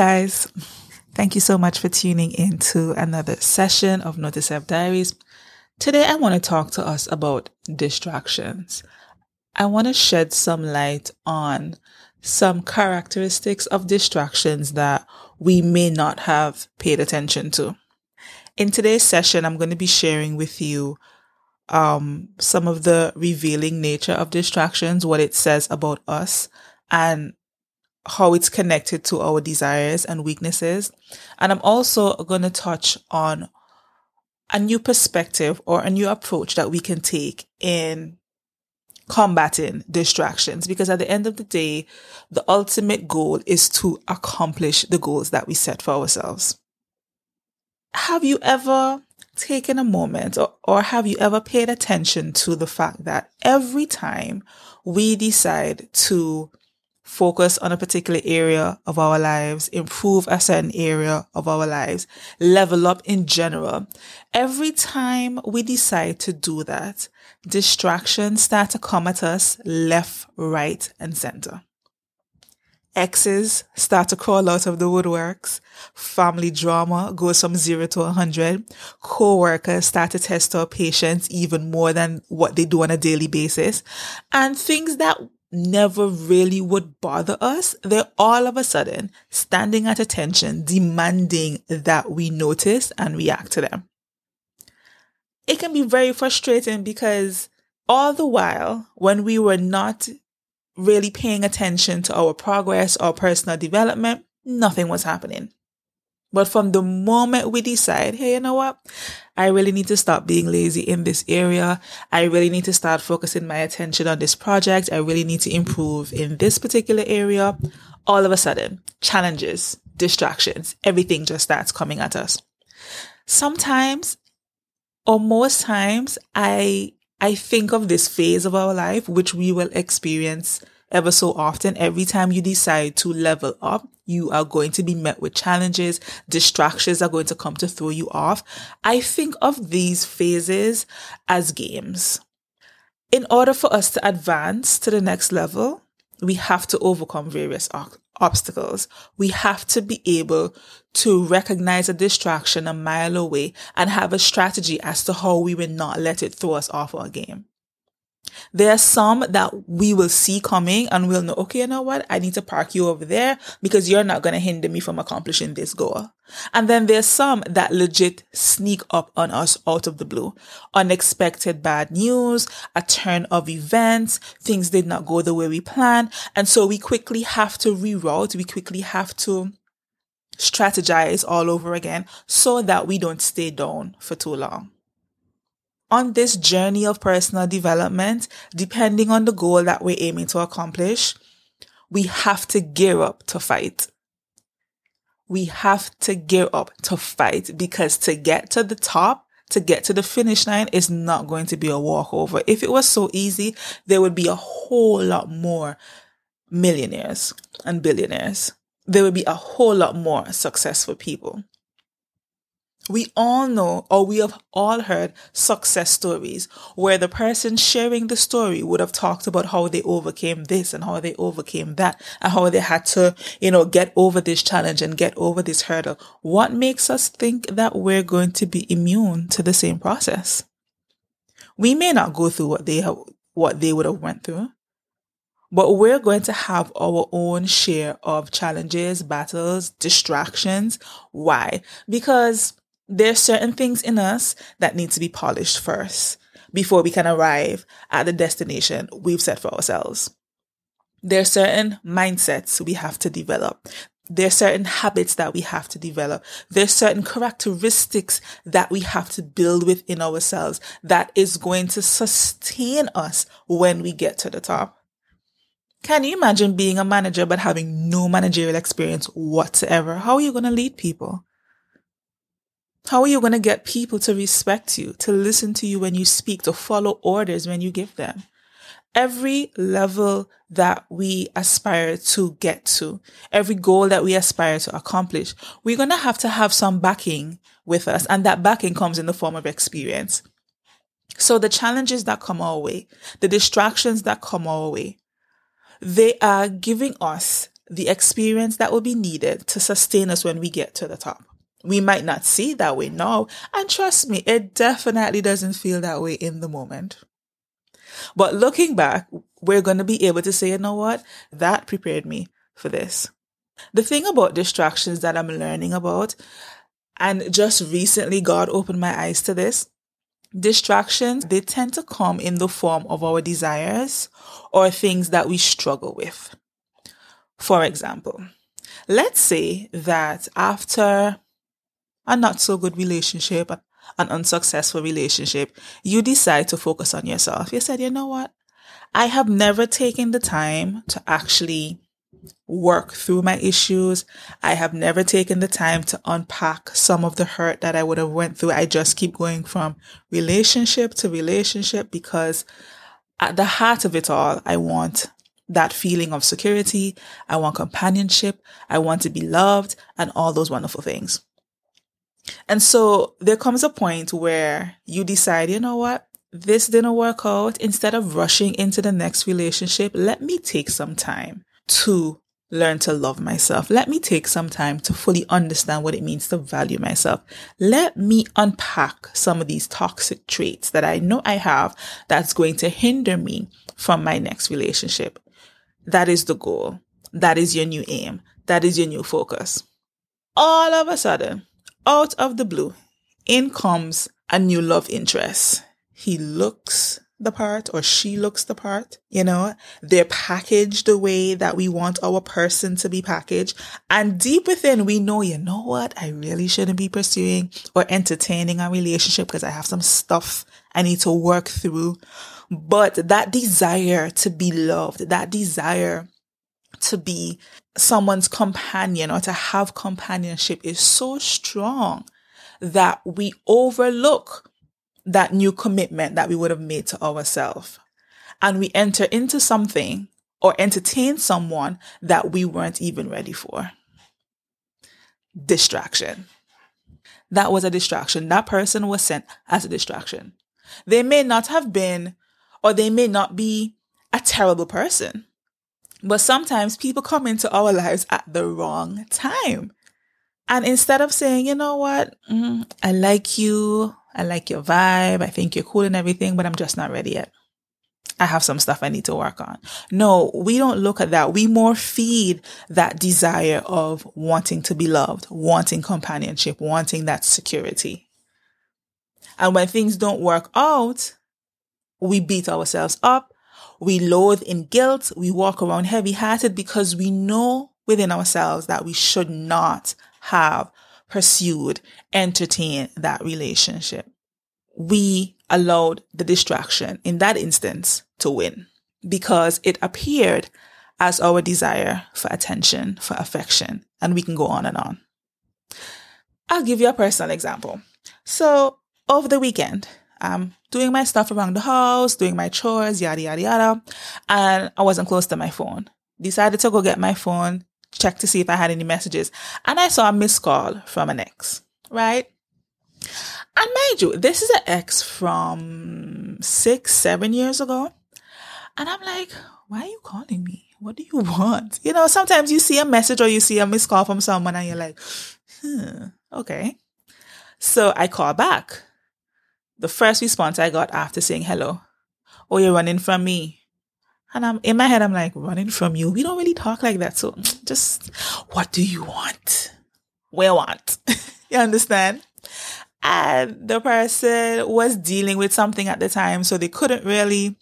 Guys, thank you so much for tuning in to another session of Note to Self Diaries. Today I want to talk to us about distractions. I want to shed some light on some characteristics of distractions that we may not have paid attention to. In today's session, I'm going to be sharing with you um, some of the revealing nature of distractions, what it says about us, and how it's connected to our desires and weaknesses. And I'm also going to touch on a new perspective or a new approach that we can take in combating distractions because at the end of the day, the ultimate goal is to accomplish the goals that we set for ourselves. Have you ever taken a moment or, or have you ever paid attention to the fact that every time we decide to focus on a particular area of our lives, improve a certain area of our lives, level up in general. Every time we decide to do that, distractions start to come at us left, right, and center. Exes start to crawl out of the woodworks. Family drama goes from zero to a hundred. Co-workers start to test our patience even more than what they do on a daily basis. And things that never really would bother us, they're all of a sudden standing at attention, demanding that we notice and react to them. It can be very frustrating because all the while, when we were not really paying attention to our progress or personal development, nothing was happening. But from the moment we decide, hey, you know what? I really need to stop being lazy in this area. I really need to start focusing my attention on this project. I really need to improve in this particular area. All of a sudden, challenges, distractions, everything just starts coming at us. Sometimes or most times I I think of this phase of our life which we will experience ever so often every time you decide to level up you are going to be met with challenges. Distractions are going to come to throw you off. I think of these phases as games. In order for us to advance to the next level, we have to overcome various obstacles. We have to be able to recognize a distraction a mile away and have a strategy as to how we will not let it throw us off our game. There are some that we will see coming and we'll know, okay, you know what? I need to park you over there because you're not going to hinder me from accomplishing this goal. And then there's some that legit sneak up on us out of the blue. Unexpected bad news, a turn of events, things did not go the way we planned. And so we quickly have to reroute. We quickly have to strategize all over again so that we don't stay down for too long on this journey of personal development, depending on the goal that we're aiming to accomplish, we have to gear up to fight. We have to gear up to fight because to get to the top, to get to the finish line is not going to be a walkover. If it was so easy, there would be a whole lot more millionaires and billionaires. There would be a whole lot more successful people. We all know or we have all heard success stories where the person sharing the story would have talked about how they overcame this and how they overcame that and how they had to, you know, get over this challenge and get over this hurdle. What makes us think that we're going to be immune to the same process? We may not go through what they have, what they would have went through, but we're going to have our own share of challenges, battles, distractions. Why? Because there's certain things in us that need to be polished first before we can arrive at the destination we've set for ourselves. There are certain mindsets we have to develop. There are certain habits that we have to develop. There are certain characteristics that we have to build within ourselves that is going to sustain us when we get to the top. Can you imagine being a manager but having no managerial experience whatsoever? How are you going to lead people? How are you going to get people to respect you, to listen to you when you speak, to follow orders when you give them? Every level that we aspire to get to, every goal that we aspire to accomplish, we're going to have to have some backing with us. And that backing comes in the form of experience. So the challenges that come our way, the distractions that come our way, they are giving us the experience that will be needed to sustain us when we get to the top. We might not see that way now. And trust me, it definitely doesn't feel that way in the moment. But looking back, we're going to be able to say, you know what? That prepared me for this. The thing about distractions that I'm learning about, and just recently God opened my eyes to this, distractions, they tend to come in the form of our desires or things that we struggle with. For example, let's say that after a not so good relationship, an unsuccessful relationship, you decide to focus on yourself. You said, you know what? I have never taken the time to actually work through my issues. I have never taken the time to unpack some of the hurt that I would have went through. I just keep going from relationship to relationship because at the heart of it all, I want that feeling of security. I want companionship. I want to be loved and all those wonderful things. And so there comes a point where you decide, you know what? This didn't work out. Instead of rushing into the next relationship, let me take some time to learn to love myself. Let me take some time to fully understand what it means to value myself. Let me unpack some of these toxic traits that I know I have that's going to hinder me from my next relationship. That is the goal. That is your new aim. That is your new focus. All of a sudden, out of the blue, in comes a new love interest. He looks the part or she looks the part, you know, they're packaged the way that we want our person to be packaged. And deep within, we know, you know what? I really shouldn't be pursuing or entertaining a relationship because I have some stuff I need to work through. But that desire to be loved, that desire to be someone's companion or to have companionship is so strong that we overlook that new commitment that we would have made to ourselves. And we enter into something or entertain someone that we weren't even ready for. Distraction. That was a distraction. That person was sent as a distraction. They may not have been, or they may not be a terrible person. But sometimes people come into our lives at the wrong time. And instead of saying, you know what, mm, I like you, I like your vibe, I think you're cool and everything, but I'm just not ready yet. I have some stuff I need to work on. No, we don't look at that. We more feed that desire of wanting to be loved, wanting companionship, wanting that security. And when things don't work out, we beat ourselves up we loathe in guilt. We walk around heavy hearted because we know within ourselves that we should not have pursued, entertained that relationship. We allowed the distraction in that instance to win because it appeared as our desire for attention, for affection, and we can go on and on. I'll give you a personal example. So over the weekend, um, doing my stuff around the house, doing my chores, yada, yada, yada. And I wasn't close to my phone. Decided to go get my phone, check to see if I had any messages. And I saw a missed call from an ex, right? And mind you, this is an ex from six, seven years ago. And I'm like, why are you calling me? What do you want? You know, sometimes you see a message or you see a missed call from someone and you're like, hmm, okay. So I call back the first response I got after saying hello, oh, you're running from me. And I'm in my head, I'm like, running from you. We don't really talk like that. So just, what do you want? We want. you understand? And the person was dealing with something at the time. So they couldn't really,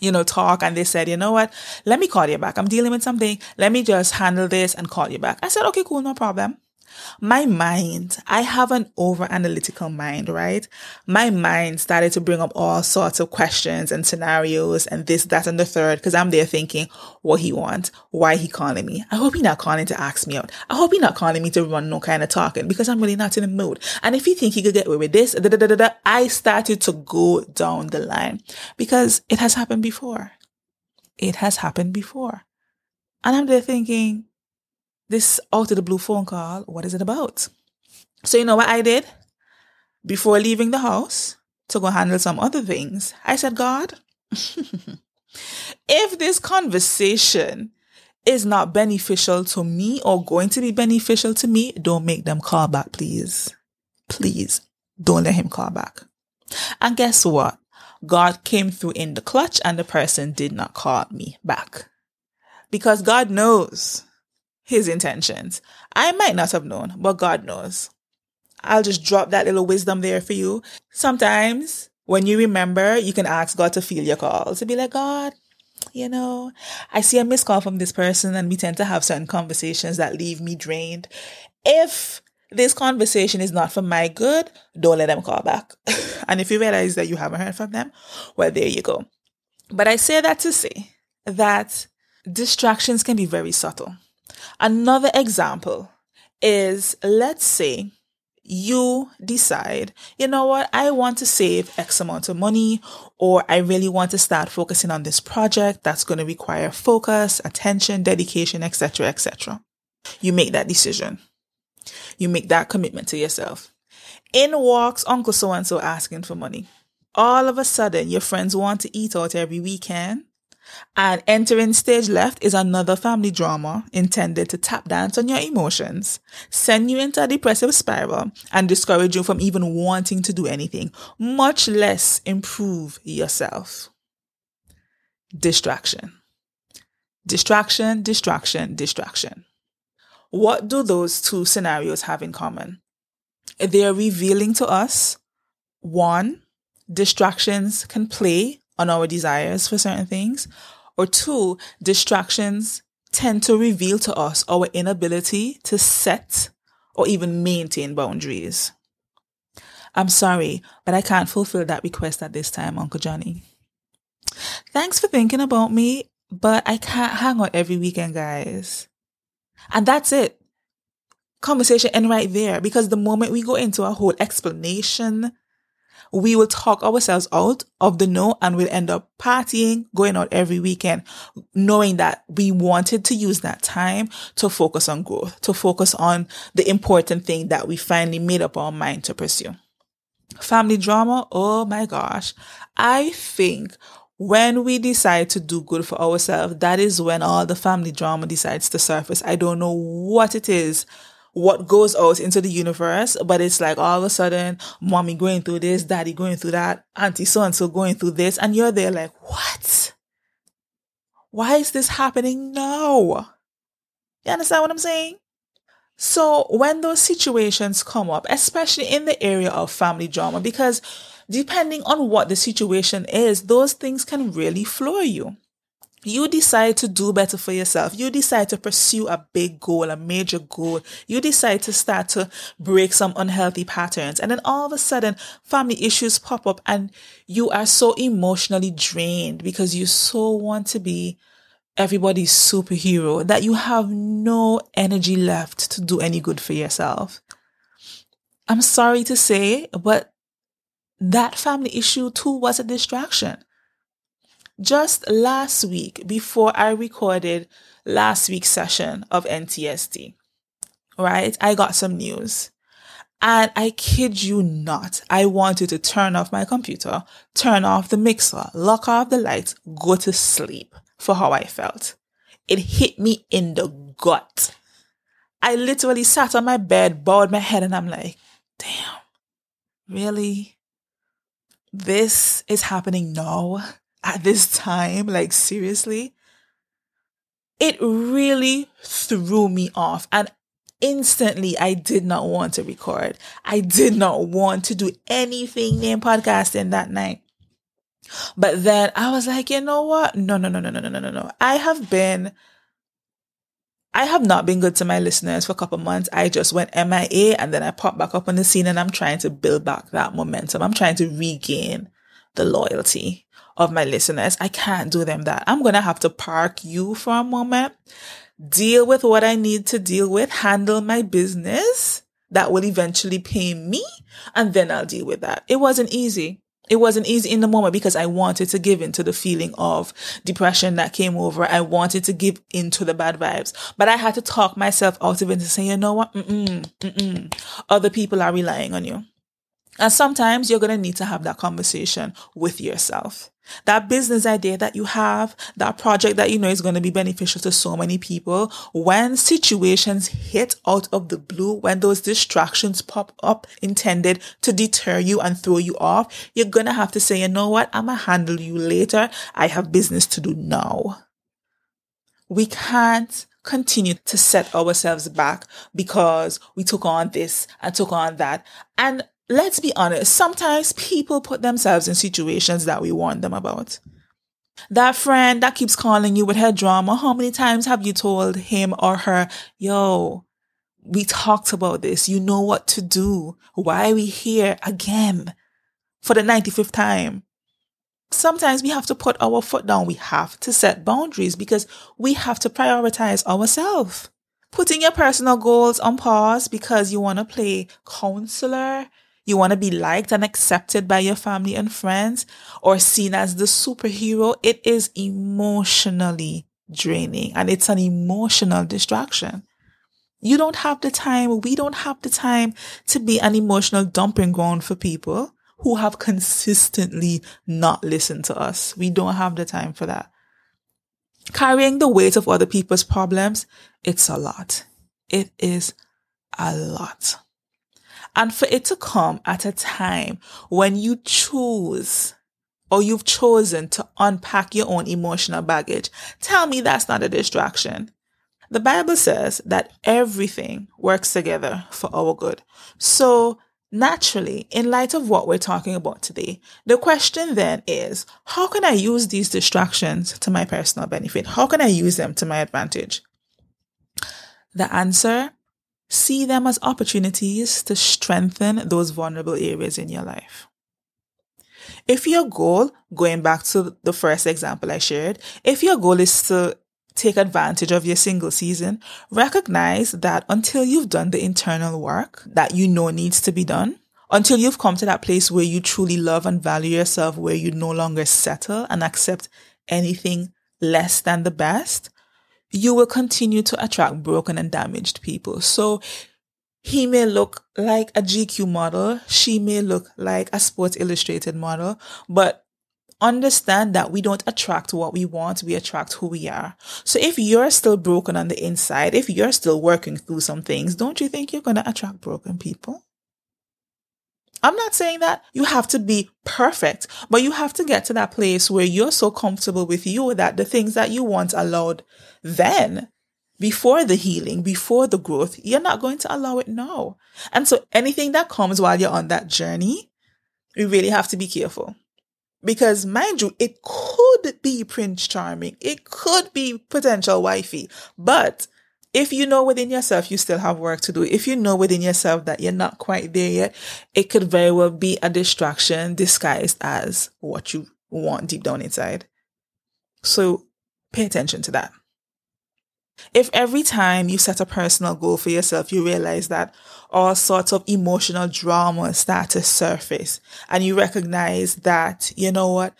you know, talk. And they said, you know what? Let me call you back. I'm dealing with something. Let me just handle this and call you back. I said, okay, cool. No problem my mind, I have an over analytical mind, right? My mind started to bring up all sorts of questions and scenarios and this, that, and the third, because I'm there thinking what he wants, why he calling me. I hope he not calling to ask me out. I hope he not calling me to run no kind of talking because I'm really not in the mood. And if he think he could get away with this, da, da, da, I started to go down the line because it has happened before. It has happened before. And I'm there thinking, this out of the blue phone call, what is it about? So you know what I did? Before leaving the house to go handle some other things, I said, God, if this conversation is not beneficial to me or going to be beneficial to me, don't make them call back, please. Please don't let him call back. And guess what? God came through in the clutch and the person did not call me back. Because God knows his intentions. I might not have known, but God knows. I'll just drop that little wisdom there for you. Sometimes when you remember, you can ask God to feel your call to be like, God, you know, I see a missed call from this person and we tend to have certain conversations that leave me drained. If this conversation is not for my good, don't let them call back. and if you realize that you haven't heard from them, well, there you go. But I say that to say that distractions can be very subtle. Another example is let's say you decide, you know what, I want to save X amount of money, or I really want to start focusing on this project that's going to require focus, attention, dedication, etc., etc. You make that decision. You make that commitment to yourself. In walks Uncle so and so asking for money. All of a sudden, your friends want to eat out every weekend and entering stage left is another family drama intended to tap dance on your emotions, send you into a depressive spiral, and discourage you from even wanting to do anything, much less improve yourself. Distraction. Distraction, distraction, distraction. What do those two scenarios have in common? They are revealing to us one, distractions can play on our desires for certain things. Or two, distractions tend to reveal to us our inability to set or even maintain boundaries. I'm sorry, but I can't fulfill that request at this time, Uncle Johnny. Thanks for thinking about me, but I can't hang out every weekend, guys. And that's it. Conversation end right there because the moment we go into a whole explanation we will talk ourselves out of the no and we'll end up partying, going out every weekend, knowing that we wanted to use that time to focus on growth, to focus on the important thing that we finally made up our mind to pursue. Family drama, oh my gosh. I think when we decide to do good for ourselves, that is when all the family drama decides to surface. I don't know what it is what goes out into the universe, but it's like all of a sudden, mommy going through this, daddy going through that, auntie so and so going through this, and you're there like, what? Why is this happening now? You understand what I'm saying? So when those situations come up, especially in the area of family drama, because depending on what the situation is, those things can really floor you you decide to do better for yourself. You decide to pursue a big goal, a major goal. You decide to start to break some unhealthy patterns. And then all of a sudden, family issues pop up and you are so emotionally drained because you so want to be everybody's superhero that you have no energy left to do any good for yourself. I'm sorry to say, but that family issue too was a distraction just last week, before I recorded last week's session of NTSD, right, I got some news. And I kid you not, I wanted to turn off my computer, turn off the mixer, lock off the lights, go to sleep for how I felt. It hit me in the gut. I literally sat on my bed, bowed my head, and I'm like, damn, really? This is happening now? at this time? Like, seriously? It really threw me off. And instantly, I did not want to record. I did not want to do anything in podcasting that night. But then I was like, you know what? No, no, no, no, no, no, no, no. I have been. I have not been good to my listeners for a couple months. I just went MIA and then I popped back up on the scene and I'm trying to build back that momentum. I'm trying to regain the loyalty of my listeners. I can't do them that. I'm going to have to park you for a moment, deal with what I need to deal with, handle my business that will eventually pay me, and then I'll deal with that. It wasn't easy. It wasn't easy in the moment because I wanted to give into the feeling of depression that came over. I wanted to give into the bad vibes, but I had to talk myself out of it and say, you know what? Mm-mm, mm-mm. Other people are relying on you. And sometimes you're going to need to have that conversation with yourself. That business idea that you have, that project that you know is going to be beneficial to so many people, when situations hit out of the blue, when those distractions pop up intended to deter you and throw you off, you're going to have to say, you know what? I'm going to handle you later. I have business to do now. We can't continue to set ourselves back because we took on this and took on that. And let's be honest, sometimes people put themselves in situations that we warn them about. That friend that keeps calling you with her drama, how many times have you told him or her, yo, we talked about this. You know what to do. Why are we here again for the 95th time? Sometimes we have to put our foot down. We have to set boundaries because we have to prioritize ourselves. Putting your personal goals on pause because you want to play counselor you want to be liked and accepted by your family and friends or seen as the superhero. It is emotionally draining and it's an emotional distraction. You don't have the time. We don't have the time to be an emotional dumping ground for people who have consistently not listened to us. We don't have the time for that. Carrying the weight of other people's problems, it's a lot. It is a lot. And for it to come at a time when you choose or you've chosen to unpack your own emotional baggage, tell me that's not a distraction. The Bible says that everything works together for our good. So naturally, in light of what we're talking about today, the question then is, how can I use these distractions to my personal benefit? How can I use them to my advantage? The answer See them as opportunities to strengthen those vulnerable areas in your life. If your goal, going back to the first example I shared, if your goal is to take advantage of your single season, recognize that until you've done the internal work that you know needs to be done, until you've come to that place where you truly love and value yourself, where you no longer settle and accept anything less than the best, you will continue to attract broken and damaged people. So he may look like a GQ model. She may look like a Sports Illustrated model, but understand that we don't attract what we want. We attract who we are. So if you're still broken on the inside, if you're still working through some things, don't you think you're going to attract broken people? I'm not saying that you have to be perfect, but you have to get to that place where you're so comfortable with you that the things that you once allowed then, before the healing, before the growth, you're not going to allow it now. And so anything that comes while you're on that journey, you really have to be careful. Because mind you, it could be Prince Charming. It could be potential wifey, but if you know within yourself you still have work to do, if you know within yourself that you're not quite there yet, it could very well be a distraction disguised as what you want deep down inside. So pay attention to that. If every time you set a personal goal for yourself, you realize that all sorts of emotional drama start to surface and you recognize that, you know what,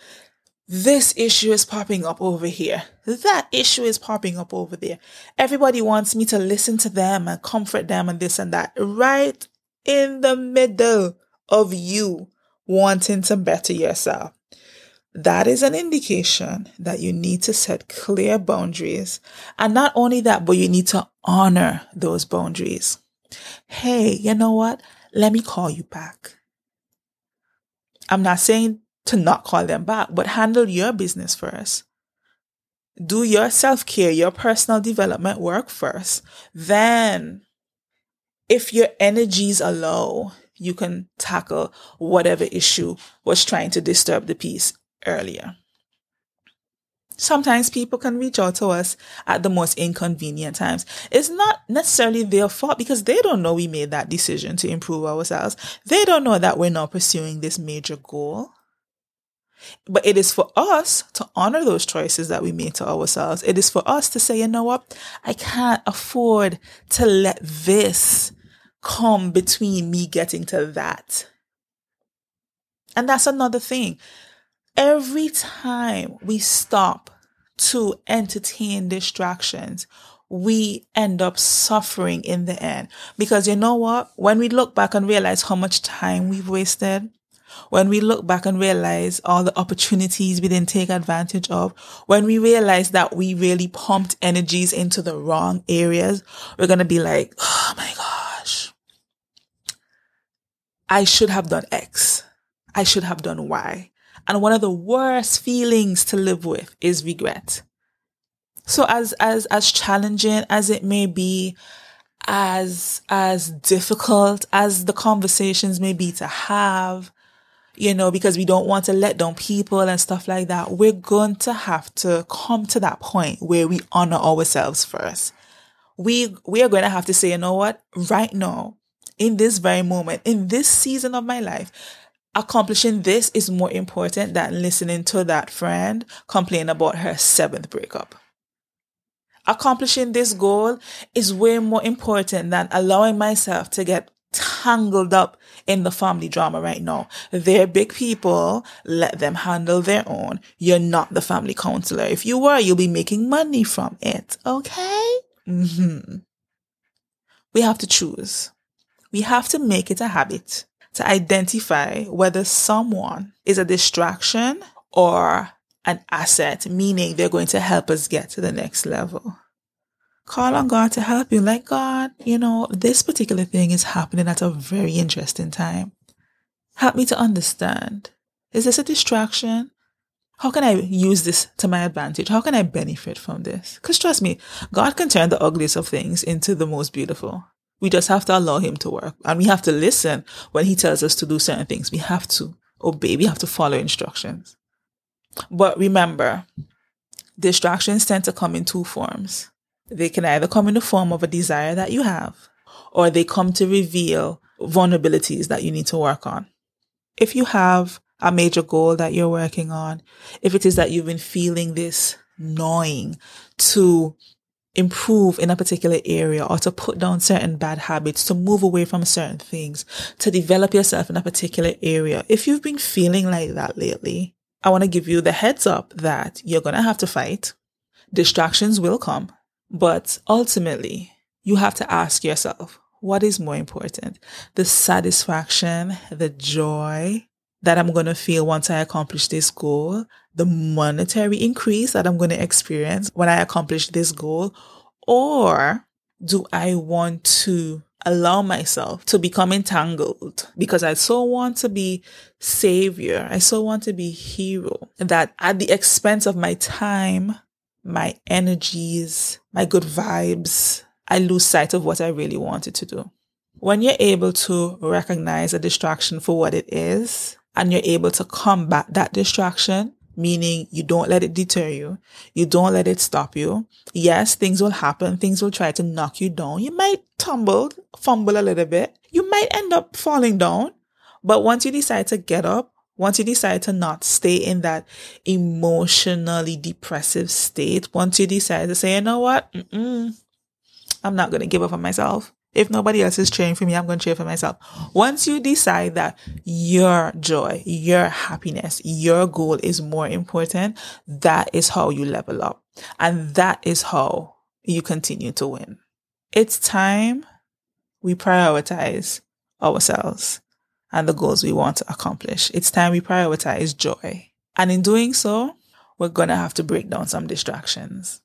this issue is popping up over here. That issue is popping up over there. Everybody wants me to listen to them and comfort them and this and that. Right in the middle of you wanting to better yourself. That is an indication that you need to set clear boundaries. And not only that, but you need to honor those boundaries. Hey, you know what? Let me call you back. I'm not saying to not call them back, but handle your business first. Do your self care, your personal development work first. Then, if your energies are low, you can tackle whatever issue was trying to disturb the peace earlier. Sometimes people can reach out to us at the most inconvenient times. It's not necessarily their fault because they don't know we made that decision to improve ourselves. They don't know that we're not pursuing this major goal. But it is for us to honor those choices that we made to ourselves. It is for us to say, you know what? I can't afford to let this come between me getting to that. And that's another thing. Every time we stop to entertain distractions, we end up suffering in the end. Because you know what? When we look back and realize how much time we've wasted, when we look back and realize all the opportunities we didn't take advantage of, when we realize that we really pumped energies into the wrong areas, we're going to be like, oh my gosh, I should have done X. I should have done Y. And one of the worst feelings to live with is regret. So as, as, as challenging as it may be, as, as difficult as the conversations may be to have, you know, because we don't want to let down people and stuff like that, we're going to have to come to that point where we honor ourselves first. We, we are going to have to say, you know what? Right now, in this very moment, in this season of my life, accomplishing this is more important than listening to that friend complain about her seventh breakup. Accomplishing this goal is way more important than allowing myself to get tangled up in the family drama right now. They're big people. Let them handle their own. You're not the family counselor. If you were, you'll be making money from it. Okay? Mm-hmm. We have to choose. We have to make it a habit to identify whether someone is a distraction or an asset, meaning they're going to help us get to the next level. Call on God to help you. Like, God, you know, this particular thing is happening at a very interesting time. Help me to understand. Is this a distraction? How can I use this to my advantage? How can I benefit from this? Because trust me, God can turn the ugliest of things into the most beautiful. We just have to allow him to work and we have to listen when he tells us to do certain things. We have to obey. We have to follow instructions. But remember, distractions tend to come in two forms. They can either come in the form of a desire that you have or they come to reveal vulnerabilities that you need to work on. If you have a major goal that you're working on, if it is that you've been feeling this gnawing to improve in a particular area or to put down certain bad habits, to move away from certain things, to develop yourself in a particular area. If you've been feeling like that lately, I want to give you the heads up that you're going to have to fight. Distractions will come, but ultimately you have to ask yourself, what is more important? The satisfaction, the joy that I'm going to feel once I accomplish this goal, the monetary increase that I'm going to experience when I accomplish this goal? Or do I want to allow myself to become entangled because I so want to be savior. I so want to be hero that at the expense of my time, my energies, my good vibes, I lose sight of what I really wanted to do. When you're able to recognize a distraction for what it is and you're able to combat that distraction, meaning you don't let it deter you. You don't let it stop you. Yes, things will happen. Things will try to knock you down. You might tumble, fumble a little bit. You might end up falling down. But once you decide to get up, once you decide to not stay in that emotionally depressive state, once you decide to say, you know what? Mm-mm, I'm not going to give up on myself. If nobody else is cheering for me, I'm going to cheer for myself. Once you decide that your joy, your happiness, your goal is more important, that is how you level up. And that is how you continue to win. It's time we prioritize ourselves and the goals we want to accomplish. It's time we prioritize joy. And in doing so, we're going to have to break down some distractions.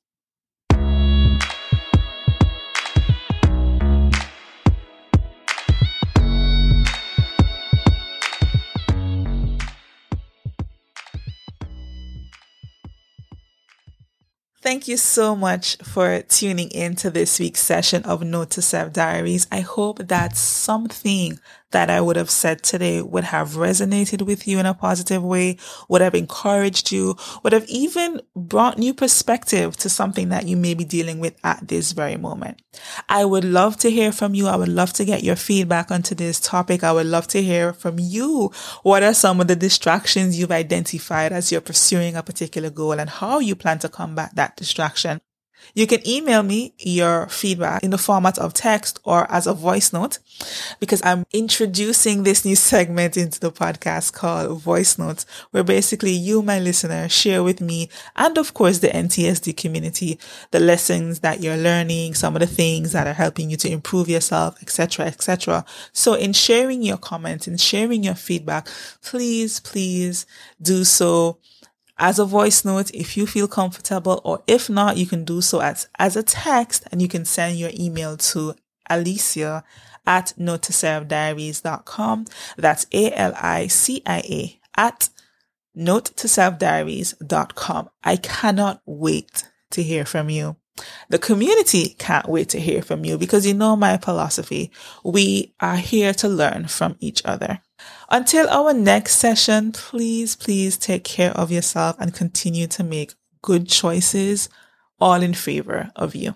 Thank you so much for tuning in to this week's session of Note to Self Diaries. I hope that something that I would have said today would have resonated with you in a positive way, would have encouraged you, would have even brought new perspective to something that you may be dealing with at this very moment. I would love to hear from you. I would love to get your feedback on today's topic. I would love to hear from you. What are some of the distractions you've identified as you're pursuing a particular goal and how you plan to combat that distraction? You can email me your feedback in the format of text or as a voice note because I'm introducing this new segment into the podcast called voice notes where basically you, my listener, share with me and of course the NTSD community, the lessons that you're learning, some of the things that are helping you to improve yourself, etc., etc. So in sharing your comments and sharing your feedback, please, please do so as a voice note if you feel comfortable, or if not, you can do so as, as a text and you can send your email to Alicia at note2selfdiaries.com. That's A-L-I-C-I-A at note2selfdiaries.com. I cannot wait to hear from you. The community can't wait to hear from you because you know my philosophy. We are here to learn from each other. Until our next session, please, please take care of yourself and continue to make good choices, all in favor of you.